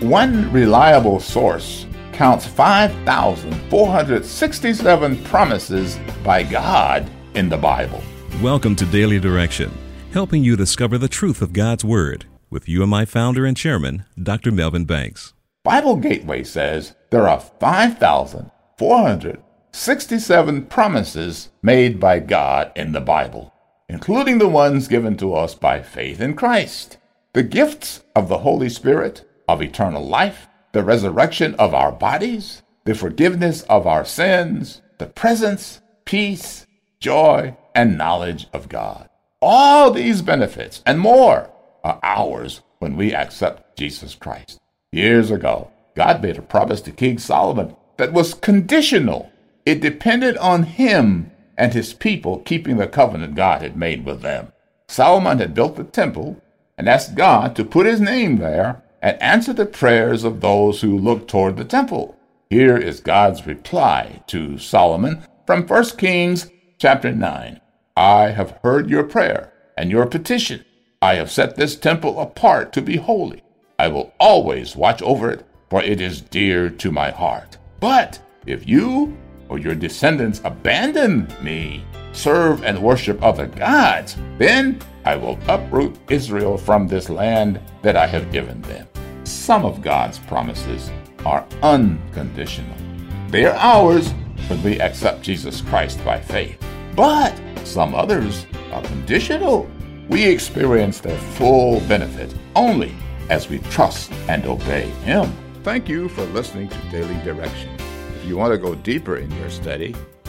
One reliable source counts 5,467 promises by God in the Bible. Welcome to Daily Direction, helping you discover the truth of God's Word with UMI founder and chairman, Dr. Melvin Banks. Bible Gateway says there are 5,467 promises made by God in the Bible, including the ones given to us by faith in Christ. The gifts of the Holy Spirit, of eternal life, the resurrection of our bodies, the forgiveness of our sins, the presence, peace, joy, and knowledge of God. All these benefits and more are ours when we accept Jesus Christ. Years ago, God made a promise to King Solomon that was conditional. It depended on him and his people keeping the covenant God had made with them. Solomon had built the temple and asked God to put his name there and answer the prayers of those who look toward the temple. Here is God's reply to Solomon from 1 Kings chapter 9. I have heard your prayer and your petition. I have set this temple apart to be holy. I will always watch over it, for it is dear to my heart. But if you or your descendants abandon me, serve and worship other gods, then I will uproot Israel from this land that I have given them. Some of God's promises are unconditional. They are ours when we accept Jesus Christ by faith. But some others are conditional. We experience their full benefit only as we trust and obey Him. Thank you for listening to Daily Direction. If you want to go deeper in your study,